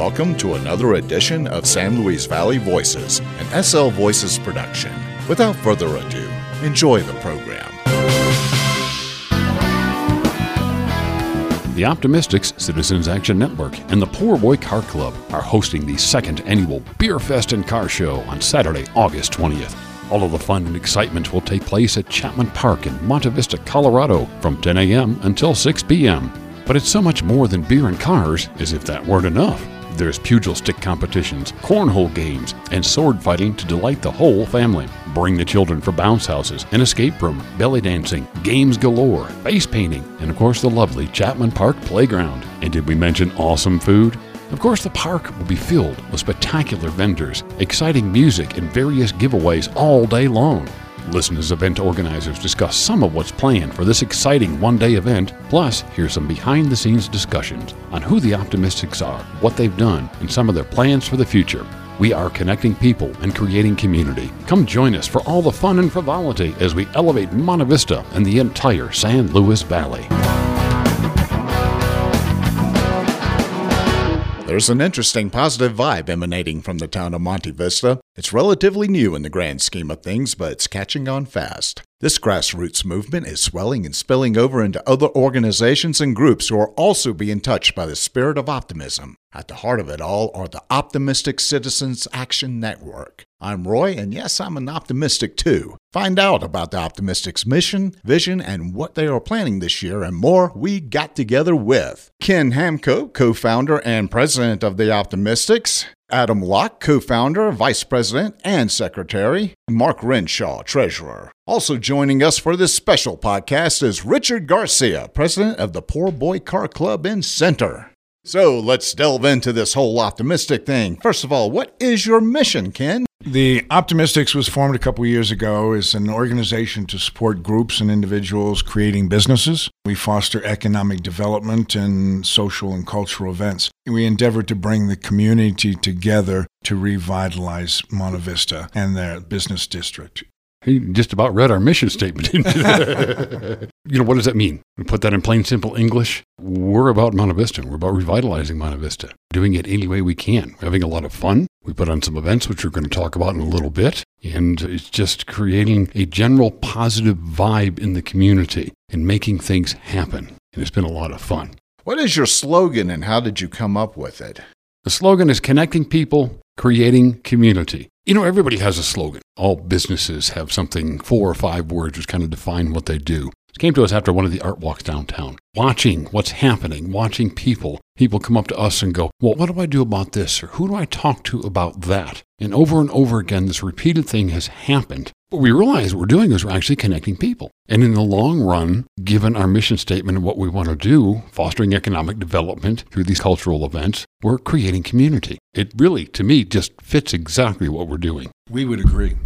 welcome to another edition of San Luis Valley Voices, an SL Voices production. Without further ado, enjoy the program. The Optimystics Citizens Action Network and the Poor Boy Car Club are hosting the second annual Beer Fest and Car Show on Saturday, August 20th. All of the fun and excitement will take place at Chapman Park in Monte Vista, Colorado from 10 a.m. until 6 p.m. But it's so much more than beer and cars, as if that weren't enough. There's pugil stick competitions, cornhole games, and sword fighting to delight the whole family. Bring the children for bounce houses, an escape room, belly dancing, games galore, face painting, and of course the lovely Chapman Park playground. And did we mention awesome food? Of course, the park will be filled with spectacular vendors, exciting music, and various giveaways all day long. Listen as event organizers discuss some of what's planned for this exciting one day event, plus, hear some behind the scenes discussions on who the Optimystics are, what they've done, and some of their plans for the future. We are connecting people and creating community. Come join us for all the fun and frivolity as we elevate Monte Vista and the entire San Luis Valley. There's an interesting positive vibe emanating from the town of Monte Vista. It's relatively new in the grand scheme of things, but it's catching on fast. This grassroots movement is swelling and spilling over into other organizations and groups who are also being touched by the spirit of optimism. At the heart of it all are the Optimystic Citizens Action Network. I'm Roy, and yes, I'm an optimistic too. Find out about the Optimystics mission, vision, and what they are planning this year and more. We got together with Ken Hamco, co founder and president of the Optimystics, Adam Locke, co founder, vice president, and secretary, Mark Renshaw, treasurer. Also joining us for this special podcast is Richard Garcia, president of the Poor Boy Car Club in Center. So let's delve into this whole optimistic thing. First of all, what is your mission, Ken? The Optimistics was formed a couple years ago as an organization to support groups and individuals creating businesses. We foster economic development and social and cultural events. We endeavor to bring the community together to revitalize Monte Vista and their business district. He just about read our mission statement. you know, what does that mean? We put that in plain, simple English. We're about Monte Vista. We're about revitalizing Monte Vista, doing it any way we can, We're having a lot of fun. We put on some events, which we're going to talk about in a little bit. And it's just creating a general positive vibe in the community and making things happen. And it's been a lot of fun. What is your slogan and how did you come up with it? The slogan is connecting people, creating community. You know, everybody has a slogan. All businesses have something, four or five words, which kind of define what they do. Came to us after one of the art walks downtown, watching what's happening, watching people. People come up to us and go, Well, what do I do about this? Or who do I talk to about that? And over and over again, this repeated thing has happened. What we realize what we're doing is we're actually connecting people. And in the long run, given our mission statement and what we want to do, fostering economic development through these cultural events, we're creating community. It really, to me, just fits exactly what we're doing. We would agree.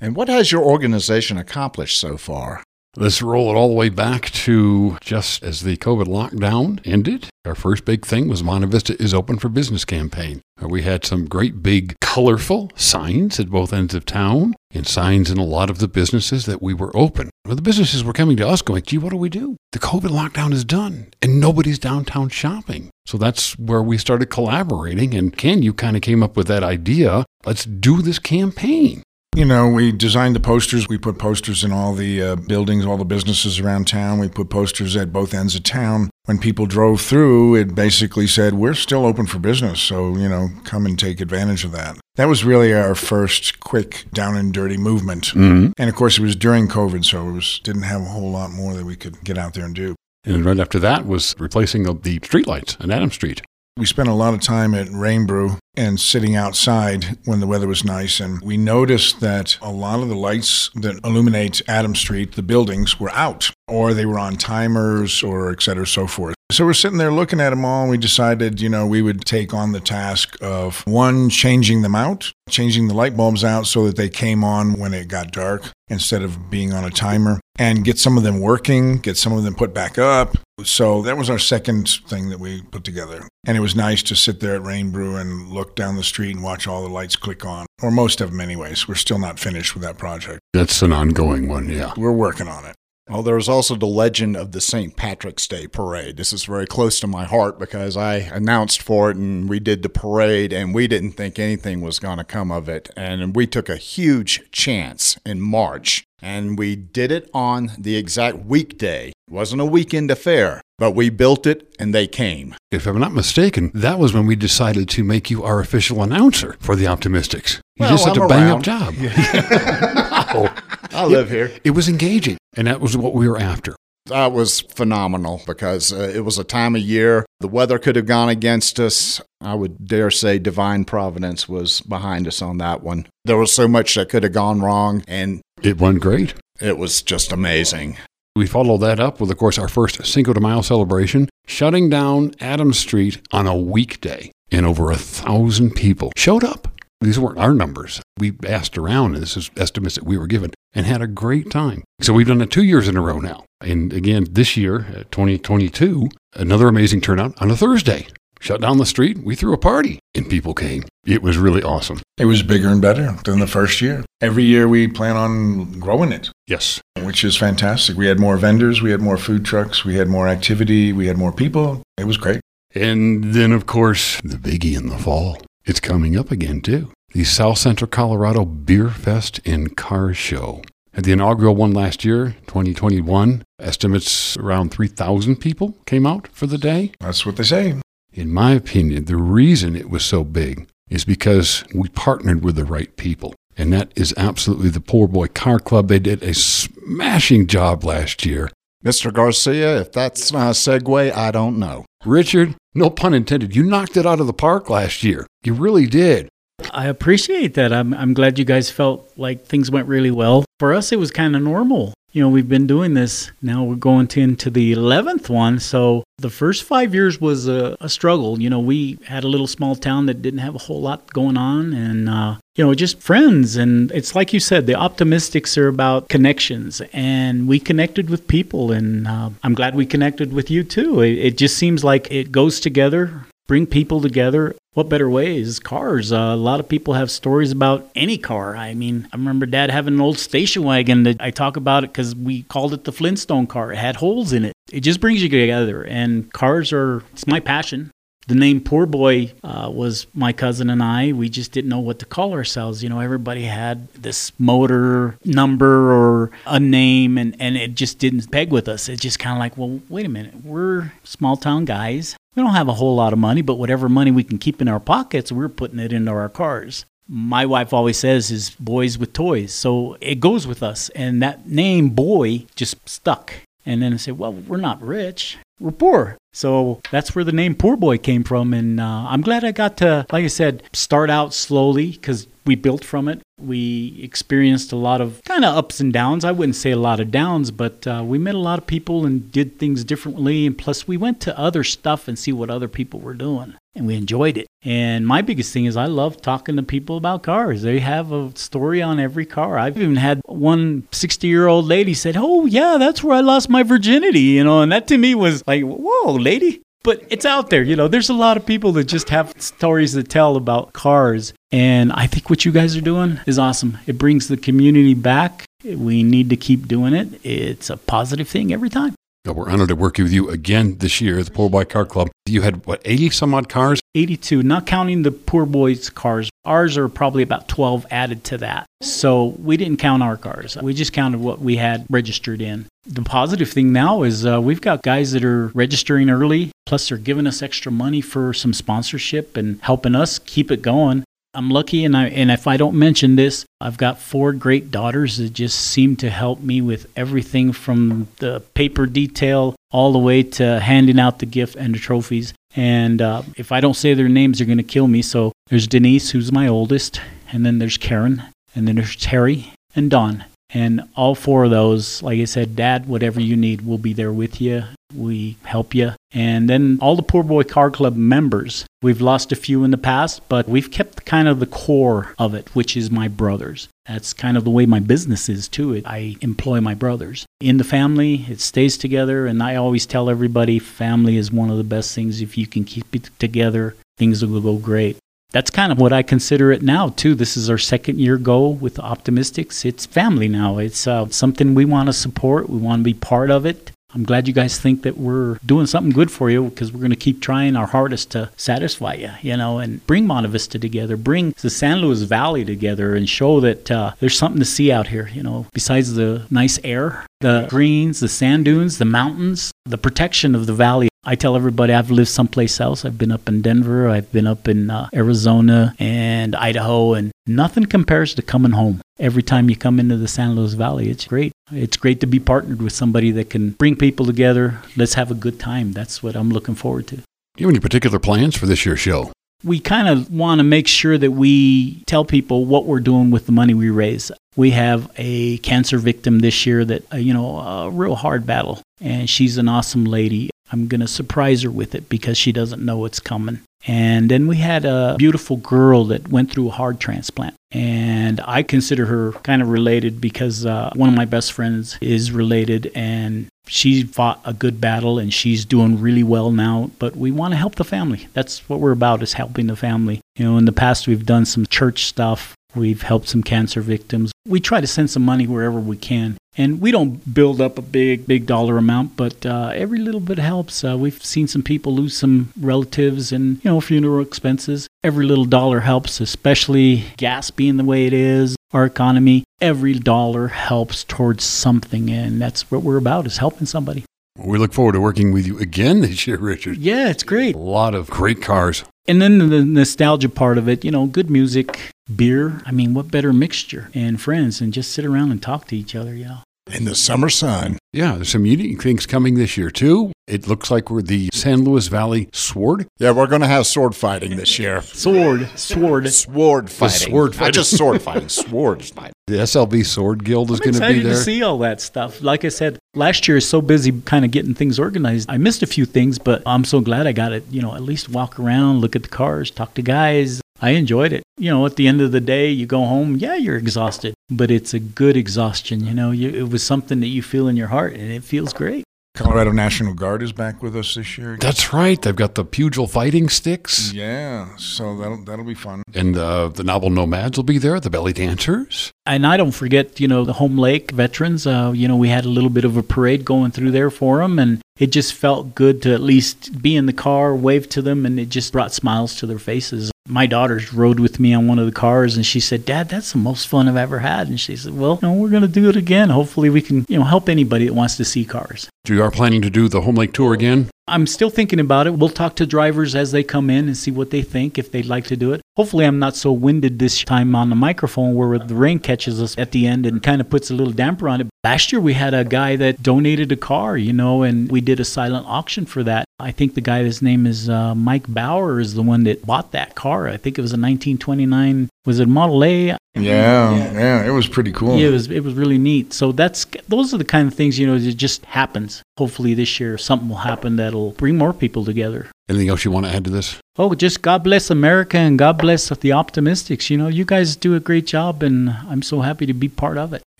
And what has your organization accomplished so far? Let's roll it all the way back to just as the COVID lockdown ended. Our first big thing was Monte Vista is open for business campaign. Uh, we had some great big colorful signs at both ends of town and signs in a lot of the businesses that we were open. Well, the businesses were coming to us going, gee, what do we do? The COVID lockdown is done and nobody's downtown shopping. So that's where we started collaborating. And Ken, you kind of came up with that idea. Let's do this campaign. You know, we designed the posters. We put posters in all the uh, buildings, all the businesses around town. We put posters at both ends of town. When people drove through, it basically said, We're still open for business. So, you know, come and take advantage of that. That was really our first quick down and dirty movement. Mm-hmm. And of course, it was during COVID, so it was, didn't have a whole lot more that we could get out there and do. And right after that was replacing the streetlights on Adam Street. We spent a lot of time at Rain Brew and sitting outside when the weather was nice. And we noticed that a lot of the lights that illuminate Adam Street, the buildings, were out or they were on timers or et cetera, so forth. So we're sitting there looking at them all, and we decided, you know, we would take on the task of one, changing them out, changing the light bulbs out so that they came on when it got dark instead of being on a timer, and get some of them working, get some of them put back up. So that was our second thing that we put together. And it was nice to sit there at Rain Brew and look down the street and watch all the lights click on, or most of them, anyways. We're still not finished with that project. That's an ongoing one, yeah. We're working on it. Well, there was also the legend of the St. Patrick's Day parade. This is very close to my heart because I announced for it and we did the parade and we didn't think anything was going to come of it. And we took a huge chance in March and we did it on the exact weekday. It wasn't a weekend affair, but we built it and they came. If I'm not mistaken, that was when we decided to make you our official announcer for the Optimystics. You Well, just had I'm a bang up around. job. I live here. It was engaging, and that was what we were after. That was phenomenal because uh, it was a time of year. The weather could have gone against us. I would dare say divine providence was behind us on that one. There was so much that could have gone wrong, and It went great. it was just amazing. We followed that up with, of course, our first Cinco de Mayo celebration, shutting down Adams Street on a weekday. And over a thousand people showed up. These weren't our numbers. We asked around, and this is estimates that we were given, and had a great time. So we've done it two years in a row now. And again, this year, uh, 2022, another amazing turnout on a Thursday. Shut down the street, we threw a party, and people came. It was really awesome. It was bigger and better than the first year. Every year we plan on growing it, Yes. which is fantastic. We had more vendors, we had more food trucks, we had more activity, we had more people. It was great. And then, of course, the biggie in the fall. It's coming up again, too. The South Central Colorado Beer Fest and Car Show. At the inaugural one last year, 2021, estimates around 3,000 people came out for the day. That's what they say. In my opinion, the reason it was so big is because we partnered with the right people. And that is absolutely the Poor Boy Car Club. They did a smashing job last year. Mr. Garcia, if that's not a segue, I don't know. Richard, no pun intended, you knocked it out of the park last year. You really did. I appreciate that. I'm I'm glad you guys felt like things went really well. For us, it was kind of normal. You know, we've been doing this now. We're going to, into the eleventh one. So the first five years was a, a struggle. You know, we had a little small town that didn't have a whole lot going on, and uh, you know, just friends. And it's like you said, the optimystics are about connections, and we connected with people, and uh, I'm glad we connected with you too. It, it just seems like it goes together. Bring people together. What better way is cars? Uh, a lot of people have stories about any car. I mean, I remember Dad having an old station wagon that I talk about it because we called it the Flintstone car. It had holes in it. It just brings you together, and cars are it's my passion. The name Poor Boy uh, was my cousin and I. We just didn't know what to call ourselves. You know, everybody had this motor number or a name, and, and it just didn't peg with us. It's just kind of like, well, wait a minute. We're small town guys. We don't have a whole lot of money, but whatever money we can keep in our pockets, we're putting it into our cars. My wife always says is boys with toys. So it goes with us. And that name boy just stuck. And then I said, well, we're not rich. We're poor. So that's where the name Poor Boy came from. And uh, I'm glad I got to, like I said, start out slowly because we built from it. We experienced a lot of kind of ups and downs. I wouldn't say a lot of downs, but uh, we met a lot of people and did things differently. And plus, we went to other stuff and see what other people were doing. And we enjoyed it. And my biggest thing is I love talking to people about cars. They have a story on every car. I've even had one 60 year old lady said, Oh, yeah, that's where I lost my virginity, you know, and that to me was like, Whoa, lady. But it's out there, you know. There's a lot of people that just have stories to tell about cars. And I think what you guys are doing is awesome. It brings the community back. We need to keep doing it. It's a positive thing every time. We're honored to work with you again this year at the Poor Boy Car Club. You had, what, 80 some odd cars? 82, not counting the poor boys' cars. Ours are probably about 12 added to that. So we didn't count our cars. We just counted what we had registered in. The positive thing now is uh, we've got guys that are registering early, plus they're giving us extra money for some sponsorship and helping us keep it going. I'm lucky, and I and if I don't mention this, I've got four great daughters that just seem to help me with everything from the paper detail all the way to handing out the gift and the trophies. And uh, if I don't say their names, they're going to kill me. So there's Denise, who's my oldest, and then there's Karen, and then there's Terry and Dawn. And all four of those, like I said, Dad, whatever you need, we'll be there with you. We help you. And then all the Poor Boy Car Club members, we've lost a few in the past, but we've kept kind of the core of it, which is my brothers. That's kind of the way my business is too. I employ my brothers. In the family, it stays together. And I always tell everybody family is one of the best things. If you can keep it together, things will go great. that's kind of what I consider it now too. This is our second year go with Optimystics. It's family now. It's uh, something we want to support. We want to be part of it. I'm glad you guys think that we're doing something good for you because we're going to keep trying our hardest to satisfy you, you know, and bring Monte Vista together, bring the San Luis Valley together, and show that uh, there's something to see out here, you know, besides the nice air, the greens, the sand dunes, the mountains, the protection of the valley. I tell everybody I've lived someplace else. I've been up in Denver, I've been up in uh, Arizona and Idaho, and nothing compares to coming home. Every time you come into the San Luis Valley, it's great. It's great to be partnered with somebody that can bring people together. Let's have a good time. That's what I'm looking forward to. Do you have any particular plans for this year's show? we kind of want to make sure that we tell people what we're doing with the money we raise. We have a cancer victim this year that, uh, you know, a real hard battle, and she's an awesome lady. I'm going to surprise her with it because she doesn't know it's coming. And then we had a beautiful girl that went through a heart transplant. And I consider her kind of related because uh, one of my best friends is related and she fought a good battle and she's doing really well now. But we want to help the family. That's what we're about is helping the family. You know, in the past we've done some church stuff. We've helped some cancer victims. We try to send some money wherever we can. And we don't build up a big, big dollar amount, but uh, every little bit helps. Uh, we've seen some people lose some relatives and, you know, funeral expenses. Every little dollar helps, especially gas being the way it is, our economy. Every dollar helps towards something, and that's what we're about is helping somebody. We look forward to working with you again this year, Richard. Yeah, it's great. A lot of great cars. And then the nostalgia part of it, you know, good music, beer. I mean, what better mixture? And friends, and just sit around and talk to each other, you know. In the summer sun. Yeah, there's some unique things coming this year, too. It looks like we're the San Luis Valley Sword. Yeah, we're going to have sword fighting this year. Sword, sword. Sword fighting. sword Not fighting. just sword fighting, sword fighting. The SLV Sword Guild is going to be excited there. to see all that stuff. Like I said, last year is so busy kind of getting things organized. I missed a few things, but I'm so glad I got to, you know, at least walk around, look at the cars, talk to guys. I enjoyed it. You know, at the end of the day, you go home, yeah, you're exhausted, but it's a good exhaustion. You know, you, it was something that you feel in your heart and it feels great. Colorado National Guard is back with us this year. That's right. They've got the Pugil fighting sticks. Yeah, so that'll that'll be fun. And uh, the Novel Nomads will be there, the Belly Dancers. And I don't forget, you know, the Homelake veterans. Uh, you know, we had a little bit of a parade going through there for them, and it just felt good to at least be in the car, wave to them, and it just brought smiles to their faces. My daughters rode with me on one of the cars, and she said, "Dad, that's the most fun I've ever had." And she said, "Well, you know, we're going to do it again. Hopefully, we can, you know, help anybody that wants to see cars." Do you are planning to do the Homelake Tour again? I'm still thinking about it. We'll talk to drivers as they come in and see what they think if they'd like to do it. Hopefully, I'm not so winded this time on the microphone where the rain catches us at the end and kind of puts a little damper on it. Last year, we had a guy that donated a car, you know, and we did a silent auction for that. I think the guy, his name is uh, Mike Bauer, is the one that bought that car. I think it was a 1929. Was it Model A? Yeah, yeah, it was pretty cool. Yeah, it was it was really neat. So that's those are the kind of things you know. It just happens. Hopefully this year something will happen that'll bring more people together. Anything else you want to add to this? Oh, just God bless America and God bless the optimystics. You know, you guys do a great job, and I'm so happy to be part of it.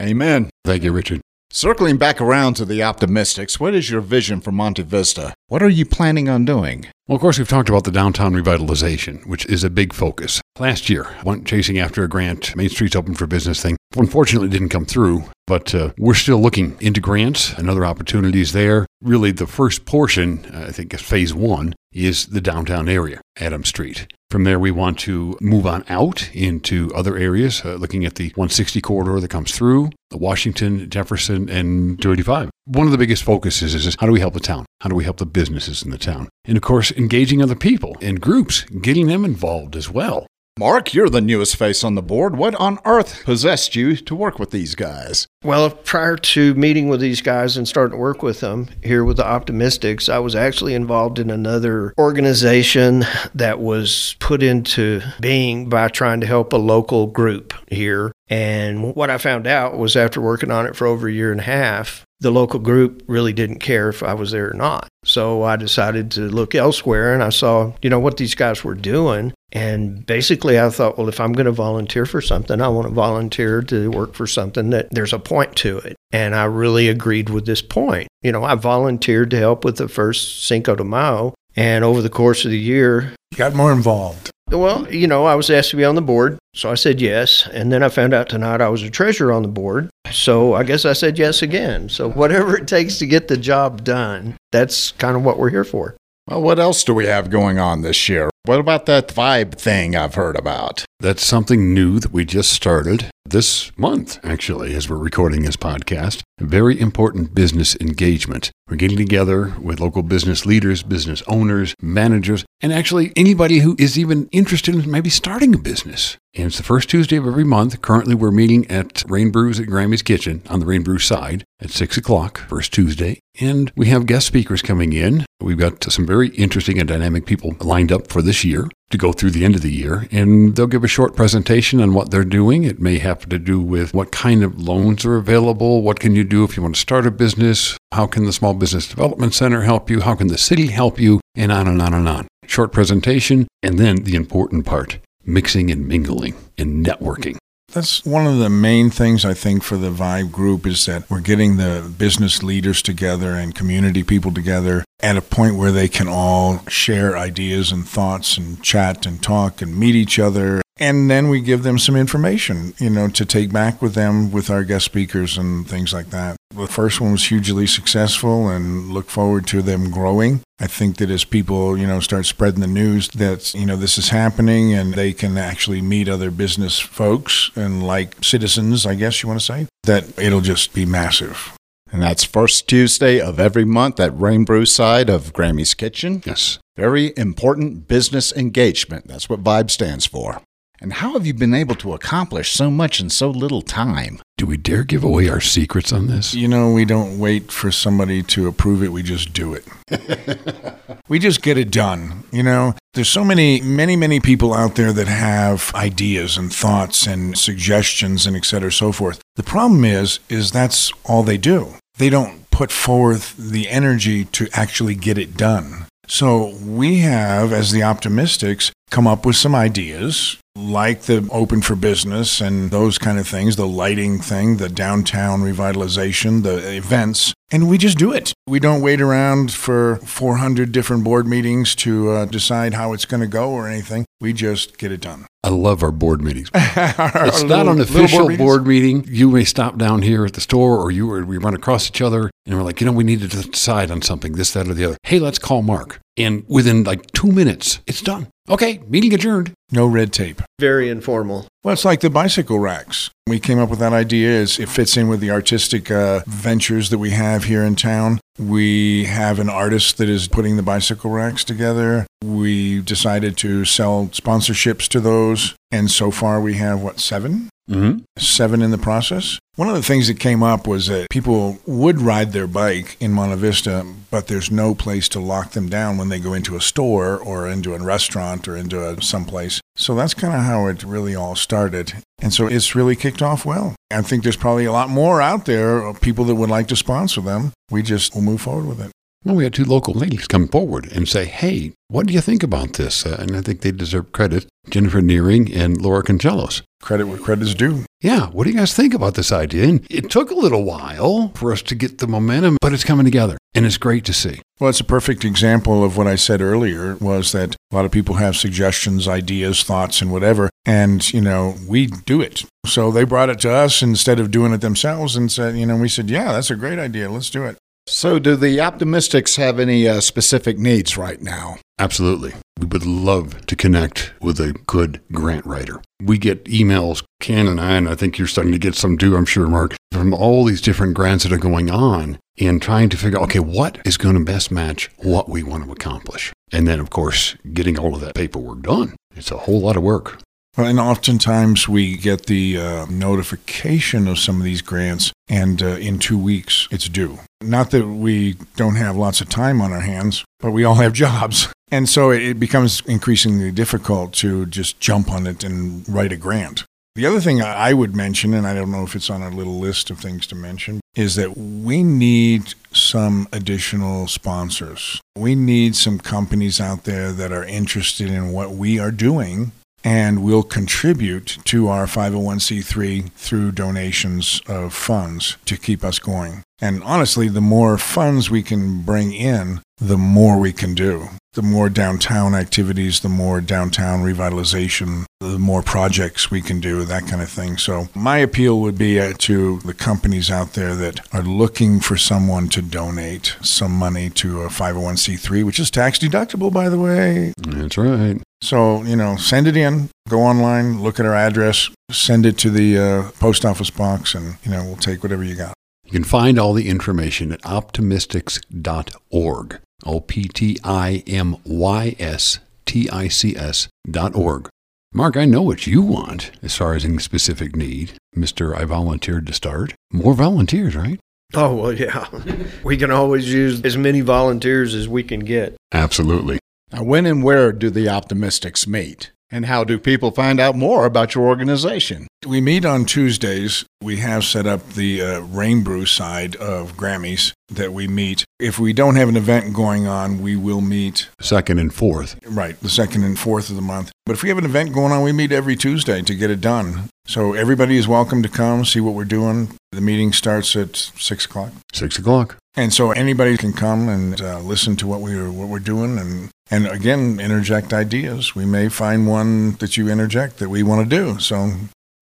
Amen. Thank you, Richard. Circling back around to the optimystics, what is your vision for Monte Vista? What are you planning on doing? Well, of course, we've talked about the downtown revitalization, which is a big focus. Last year, I went chasing after a grant, Main Street's Open for Business thing. Unfortunately, didn't come through, but uh, we're still looking into grants and other opportunities there. Really, the first portion, uh, I think, is phase one, is the downtown area, Adam Street. From there, we want to move on out into other areas, uh, looking at the 160 corridor that comes through, the Washington, Jefferson, and 285. One of the biggest focuses is, is how do we help the town? How do we help the businesses in the town? And of course, engaging other people and groups, getting them involved as well. Mark, you're the newest face on the board. What on earth possessed you to work with these guys? Well, prior to meeting with these guys and starting to work with them here with the Optimystics, I was actually involved in another organization that was put into being by trying to help a local group here. And what I found out was after working on it for over a year and a half, the local group really didn't care if I was there or not. So I decided to look elsewhere and I saw, you know, what these guys were doing. And basically, I thought, well, if I'm going to volunteer for something, I want to volunteer to work for something that there's a point to it. And I really agreed with this point. You know, I volunteered to help with the first Cinco de Mayo. And over the course of the year, Got more involved. Well, you know, I was asked to be on the board, so I said yes. And then I found out tonight I was a treasurer on the board, so I guess I said yes again. So whatever it takes to get the job done, that's kind of what we're here for. Well, what else do we have going on this year? What about that vibe thing I've heard about? That's something new that we just started this month, actually, as we're recording this podcast. Very important business engagement. We're getting together with local business leaders, business owners, managers, and actually anybody who is even interested in maybe starting a business. And it's the first Tuesday of every month. Currently, we're meeting at Rain Brews at Grammy's Kitchen on the Rain Brew side at 6 o'clock, first Tuesday. And we have guest speakers coming in. We've got some very interesting and dynamic people lined up for this year to go through the end of the year. And they'll give a short presentation on what they're doing. It may have to do with what kind of loans are available, what can you do if you want to start a business, how can the Small Business Development Center help you, how can the city help you, and on and on and on. Short presentation, and then the important part mixing and mingling and networking. That's one of the main things I think for the Vibe group is that we're getting the business leaders together and community people together at a point where they can all share ideas and thoughts and chat and talk and meet each other. And then we give them some information, you know, to take back with them with our guest speakers and things like that. The first one was hugely successful and look forward to them growing. I think that as people, you know, start spreading the news that, you know, this is happening and they can actually meet other business folks and like citizens, I guess you want to say, that it'll just be massive. And that's first Tuesday of every month at Rain Brew side of Grammy's Kitchen. Yes. Very important business engagement. That's what VIBE stands for. And how have you been able to accomplish so much in so little time? Do we dare give away our secrets on this? You know, we don't wait for somebody to approve it, we just do it. we just get it done. You know, there's so many, many, many people out there that have ideas and thoughts and suggestions and et cetera, so forth. The problem is, is that's all they do. They don't put forth the energy to actually get it done. So we have, as the optimystics, come up with some ideas like the open for business and those kind of things, the lighting thing, the downtown revitalization, the events, and we just do it. We don't wait around for 400 different board meetings to uh, decide how it's going to go or anything. We just get it done. I love our board meetings. It's little- not an official meetings. board, meeting. You may stop down here at the store, or you or we run across each other, and we're like, you know, we need to decide on something, this, that, or the other. Hey, let's call Mark. And within like two minutes, it's done. Okay, meeting adjourned. No red tape. Very informal. Well, it's like the bicycle racks. We came up with that idea as it fits in with the artistic uh, ventures that we have here in town. We have an artist that is putting the bicycle racks together. We decided to sell sponsorships to those. And so far we have, what, seven? Mm-hmm. Seven in the process. One of the things that came up was that people would ride their bike in Monte Vista, but there's no place to lock them down when they go into a store or into a restaurant or into a someplace. So that's kind of how it really all started. And so it's really kicked off well. I think there's probably a lot more out there of people that would like to sponsor them. We just will move forward with it. Well, we had two local ladies come forward and say, hey, what do you think about this? Uh, and I think they deserve credit Jennifer Nearing and Laura Conchelos. Credit where credit is due. Yeah, what do you guys think about this idea? And it took a little while for us to get the momentum, but it's coming together, and it's great to see. Well, it's a perfect example of what I said earlier was that a lot of people have suggestions, ideas, thoughts, and whatever. And, you know, we do it. So they brought it to us instead of doing it themselves and said, you know, we said, yeah, that's a great idea. Let's do it. So, do the optimystics have any uh, specific needs right now? Absolutely. We would love to connect with a good grant writer. We get emails, Ken and I, and I think you're starting to get some too, I'm sure, Mark, from all these different grants that are going on and trying to figure out, okay, what is going to best match what we want to accomplish? And then, of course, getting all of that paperwork done. It's a whole lot of work. And oftentimes we get the uh, notification of some of these grants, and uh, in two weeks it's due. Not that we don't have lots of time on our hands, but we all have jobs. And so it becomes increasingly difficult to just jump on it and write a grant. The other thing I would mention, and I don't know if it's on our little list of things to mention, is that we need some additional sponsors. We need some companies out there that are interested in what we are doing and we'll contribute to our 501c3 through donations of funds to keep us going. And honestly, the more funds we can bring in, the more we can do. The more downtown activities, the more downtown revitalization, the more projects we can do, that kind of thing. So, my appeal would be uh, to the companies out there that are looking for someone to donate some money to a 501c3, which is tax deductible, by the way. That's right. So, you know, send it in, go online, look at our address, send it to the uh, post office box, and, you know, we'll take whatever you got. You can find all the information at optimystics.org. O P T I M Y S T I C S dot org. Mark, I know what you want as far as any specific need. Mr. I volunteered to start. More volunteers, right? Oh, well, yeah. we can always use as many volunteers as we can get. Absolutely. Now, when and where do the optimystics meet? And how do people find out more about your organization? We meet on Tuesdays. We have set up the uh, Rain Brew side of Grammys that we meet. If we don't have an event going on, we will meet, Second and fourth. right, the second and fourth of the month. But if we have an event going on, we meet every Tuesday to get it done. So everybody is welcome to come, see what we're doing. The meeting starts at 6 o'clock. Six o'clock. And so anybody can come and uh, listen to what we're what we're doing, and and again interject ideas. We may find one that you interject that we want to do. So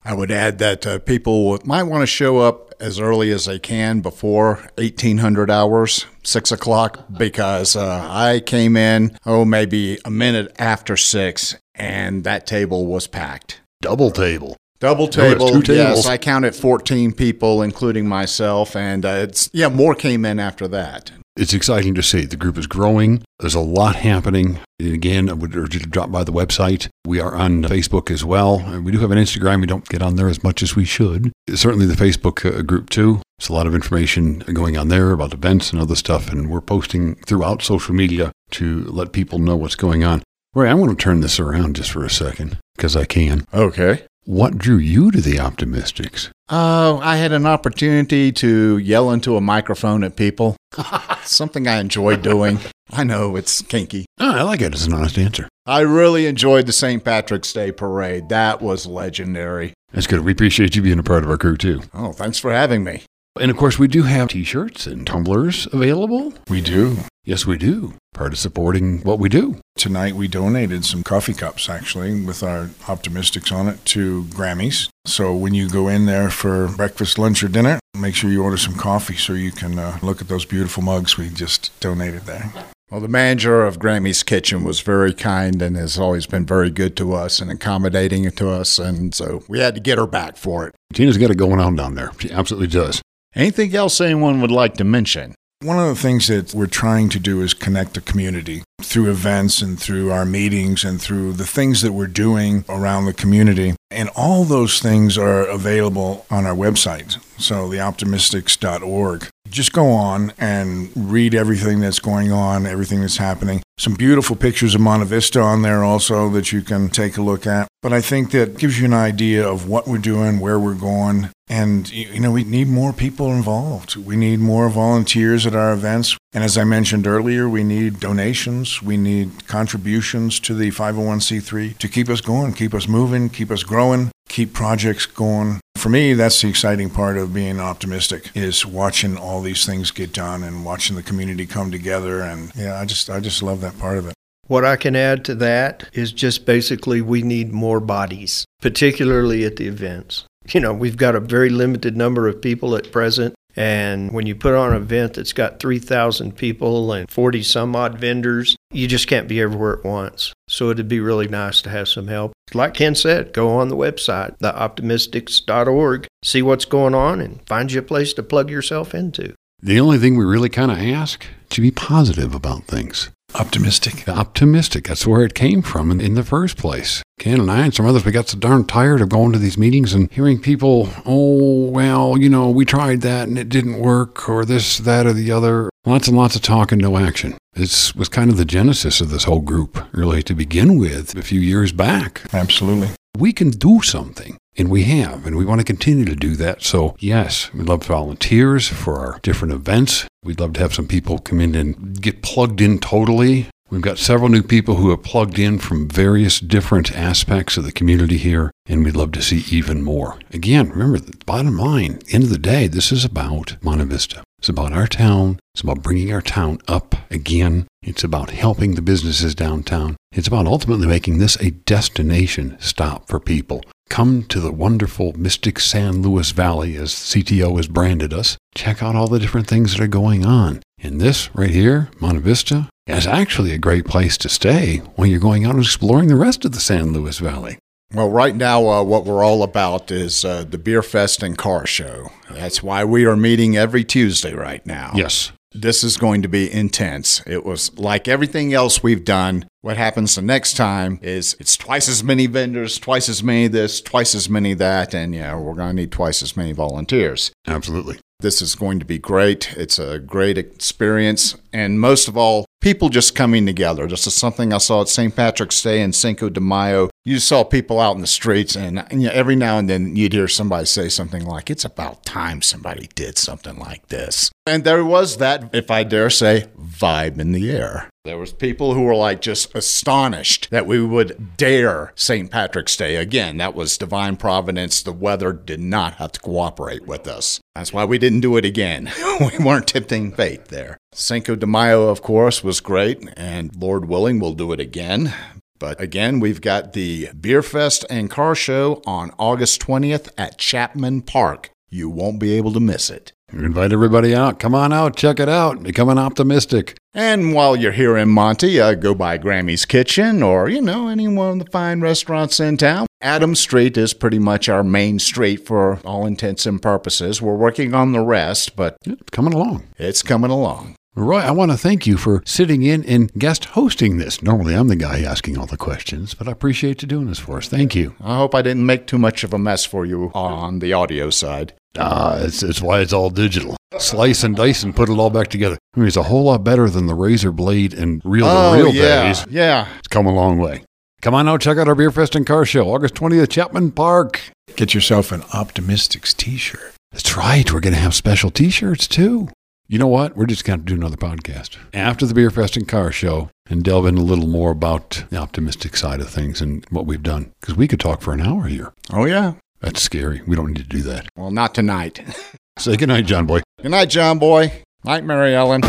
I would add that uh, people might want to show up as early as they can before 1800 hours, 6 o'clock, because uh, I came in, oh, maybe a minute after 6, and that table was packed. Double table. Double table, two yes. tables. I counted 14 people, including myself, and uh, it's, yeah, more came in after that. It's exciting to see. The group is growing. There's a lot happening. And again, I would urge you to drop by the website. We are on Facebook as well. And We do have an Instagram. We don't get on there as much as we should. Certainly the Facebook uh, group too. There's a lot of information going on there about events and other stuff. And we're posting throughout social media to let people know what's going on. Ray, I want to turn this around just for a second because I can. Okay. What drew you to the Optimystics? Uh, I had an opportunity to yell into a microphone at people. Something I enjoy doing. I know it's kinky. Oh, I like it as an honest answer. I really enjoyed the St. Patrick's Day parade. That was legendary. That's good. We appreciate you being a part of our crew too. Oh, thanks for having me. And of course, we do have t shirts and tumblers available. we do. Yes, we do. Part of supporting what we do. Tonight we donated some coffee cups actually with our optimystics on it to Grammys. So when you go in there for breakfast, lunch, or dinner, make sure you order some coffee so you can uh, look at those beautiful mugs we just donated there. Well, the manager of Grammy's Kitchen was very kind and has always been very good to us and accommodating to us. And so we had to get her back for it. Tina's got it going on down there. She absolutely does. Anything else anyone would like to mention? One of the things that we're trying to do is connect the community through events and through our meetings and through the things that we're doing around the community. And all those things are available on our website. So, theoptimystics.org. Just go on and read everything that's going on, everything that's happening. Some beautiful pictures of Monte Vista on there also that you can take a look at. But I think that gives you an idea of what we're doing, where we're going. And, you you know, we need more people involved. We need more volunteers at our events. And as I mentioned earlier, we need donations. We need contributions to the 501c3 to keep us going, keep us moving, keep us growing, keep projects going. For me, that's the exciting part of being optimistic is watching all these things get done and watching the community come together. And yeah, I just, I just love that part of it. What I can add to that is just basically we need more bodies, particularly at the events. You know, we've got a very limited number of people at present. And when you put on an event that's got 3,000 people and 40 some odd vendors, you just can't be everywhere at once. So it'd be really nice to have some help. Like Ken said, go on the website, theoptimystics.org, see what's going on, and find you a place to plug yourself into. The only thing we really kind of ask to be positive about things. Optimistic. Optimistic. That's where it came from in, in the first place. Ken and I and some others, we got so darn tired of going to these meetings and hearing people, oh, well, you know, we tried that and it didn't work, or this, that, or the other. Lots and lots of talk and no action. This was kind of the genesis of this whole group, really, to begin with, a few years back. Absolutely. We can do something, and we have, and we want to continue to do that. So, yes, we'd love volunteers for our different events. We'd love to have some people come in and get plugged in totally. We've got several new people who have plugged in from various different aspects of the community here, and we'd love to see even more. Again, remember, the bottom line, end of the day, this is about Monte Vista. It's about our town. It's about bringing our town up again. It's about helping the businesses downtown. It's about ultimately making this a destination stop for people. Come to the wonderful Mystic San Luis Valley, as CTO has branded us. Check out all the different things that are going on. And this right here, Monte Vista, is actually a great place to stay when you're going out and exploring the rest of the San Luis Valley. Well, right now, uh, what we're all about is uh, the Beer Fest and Car Show. That's why we are meeting every Tuesday right now. Yes. This is going to be intense. It was like everything else we've done. What happens the next time is it's twice as many vendors, twice as many this, twice as many that, and yeah, we're going to need twice as many volunteers. Absolutely. This is going to be great. It's a great experience. And most of all, people just coming together. This is something I saw at St. Patrick's Day and Cinco de Mayo. You saw people out in the streets, and you know, every now and then you'd hear somebody say something like, It's about time somebody did something like this. And there was that, if I dare say, vibe in the air. There was people who were like just astonished that we would dare St. Patrick's Day again. That was divine providence. The weather did not have to cooperate with us. That's why we didn't do it again. we weren't tempting fate there. Cinco de Mayo, of course, was great, and Lord willing, we'll do it again. But again, we've got the Beer Fest and Car Show on August 20th at Chapman Park. You won't be able to miss it. We invite everybody out. Come on out, check it out, become an optimistic. And while you're here in Monty, uh, go by Grammy's Kitchen or, you know, any one of the fine restaurants in town. Adam Street is pretty much our main street for all intents and purposes. We're working on the rest, but It's coming along. it's coming along. Roy, I want to thank you for sitting in and guest hosting this. Normally, I'm the guy asking all the questions, but I appreciate you doing this for us. Thank you. I hope I didn't make too much of a mess for you on the audio side. Ah, it's, it's why it's all digital. Slice and dice and put it all back together. I mean, it's a whole lot better than the razor blade and reel to reel Oh, yeah, days. yeah. It's come a long way. Come on out, check out our Beer Fest and Car Show, August 20th, Chapman Park. Get yourself an Optimystics t shirt. That's right. We're going to have special t shirts too. You know what? We're just going to do another podcast after the Beer Fest and Car Show and delve in a little more about the optimistic side of things and what we've done. Because we could talk for an hour here. Oh, yeah. That's scary. We don't need to do that. Well, not tonight. Say goodnight, John Boy. Good night, John Boy. Night, Mary Ellen.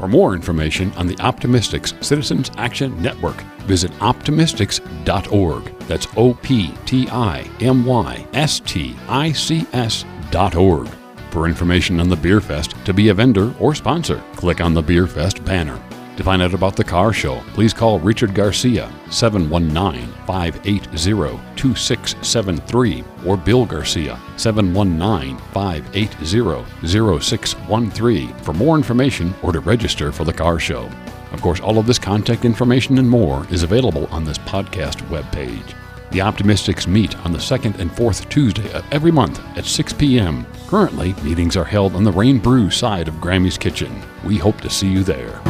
For more information on the Optimystics Citizens Action Network, visit optimystics.org. That's O P T I M Y S T I C S dot org. For information on the Beer Fest, to be a vendor or sponsor, click on the Beer Fest banner. To find out about the car show, please call Richard Garcia 719 580 2673 or Bill Garcia 719 580 0613 for more information or to register for the car show. Of course, all of this contact information and more is available on this podcast webpage. The Optimystics meet on the second and fourth Tuesday of every month at 6 p.m. Currently, meetings are held on the Rain Brew side of Grammy's Kitchen. We hope to see you there.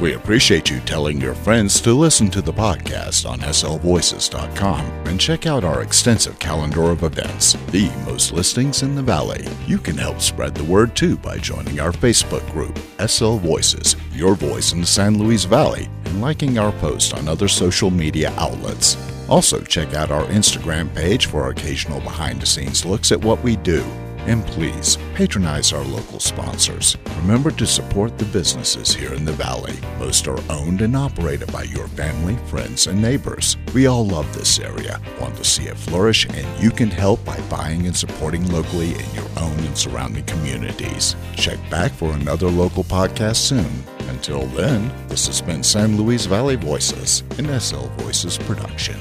We appreciate you telling your friends to listen to the podcast on slvoices.com and check out our extensive calendar of events, the most listings in the Valley. You can help spread the word too by joining our Facebook group, SL Voices, Your Voice in the San Luis Valley, and liking our post on other social media outlets. Also, check out our Instagram page for occasional behind the scenes looks at what we do. And please patronize our local sponsors. Remember to support the businesses here in the Valley. Most are owned and operated by your family, friends, and neighbors. We all love this area, want to see it flourish, and you can help by buying and supporting locally in your own and surrounding communities. Check back for another local podcast soon. Until then, this has been San Luis Valley Voices, an SL Voices production.